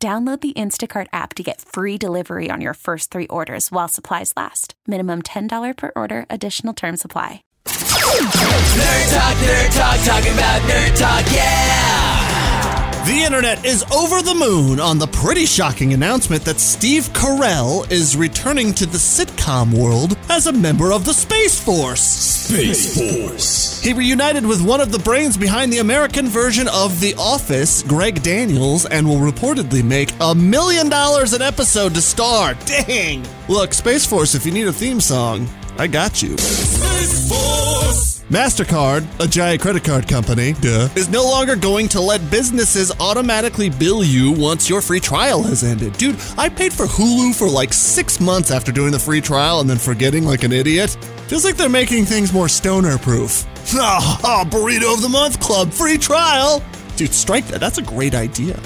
Download the Instacart app to get free delivery on your first three orders while supplies last. Minimum $10 per order, additional term supply. Nerd talk, nerd talk, talking about nerd talk, yeah! The internet is over the moon on the pretty shocking announcement that Steve Carell is returning to the sitcom world as a member of the Space Force. Space Force. He reunited with one of the brains behind the American version of The Office, Greg Daniels, and will reportedly make a million dollars an episode to star. Dang! Look, Space Force, if you need a theme song, I got you. Space Force. MasterCard, a giant credit card company, duh, is no longer going to let businesses automatically bill you once your free trial has ended. Dude, I paid for Hulu for like six months after doing the free trial and then forgetting like an idiot. Feels like they're making things more stoner proof. Ah, burrito of the month club, free trial. Dude, strike that. That's a great idea.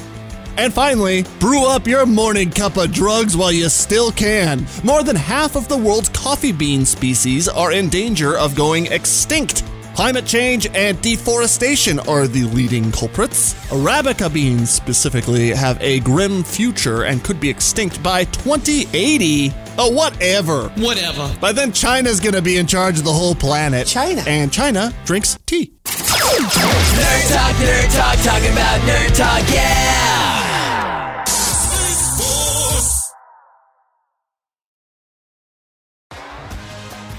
And finally, brew up your morning cup of drugs while you still can. More than half of the world's coffee bean species are in danger of going extinct. Climate change and deforestation are the leading culprits. Arabica beans specifically have a grim future and could be extinct by 2080. Oh, whatever. Whatever. By then, China's gonna be in charge of the whole planet. China. And China drinks tea. Nerd talk, nerd talk, talking about nerd talk, yeah!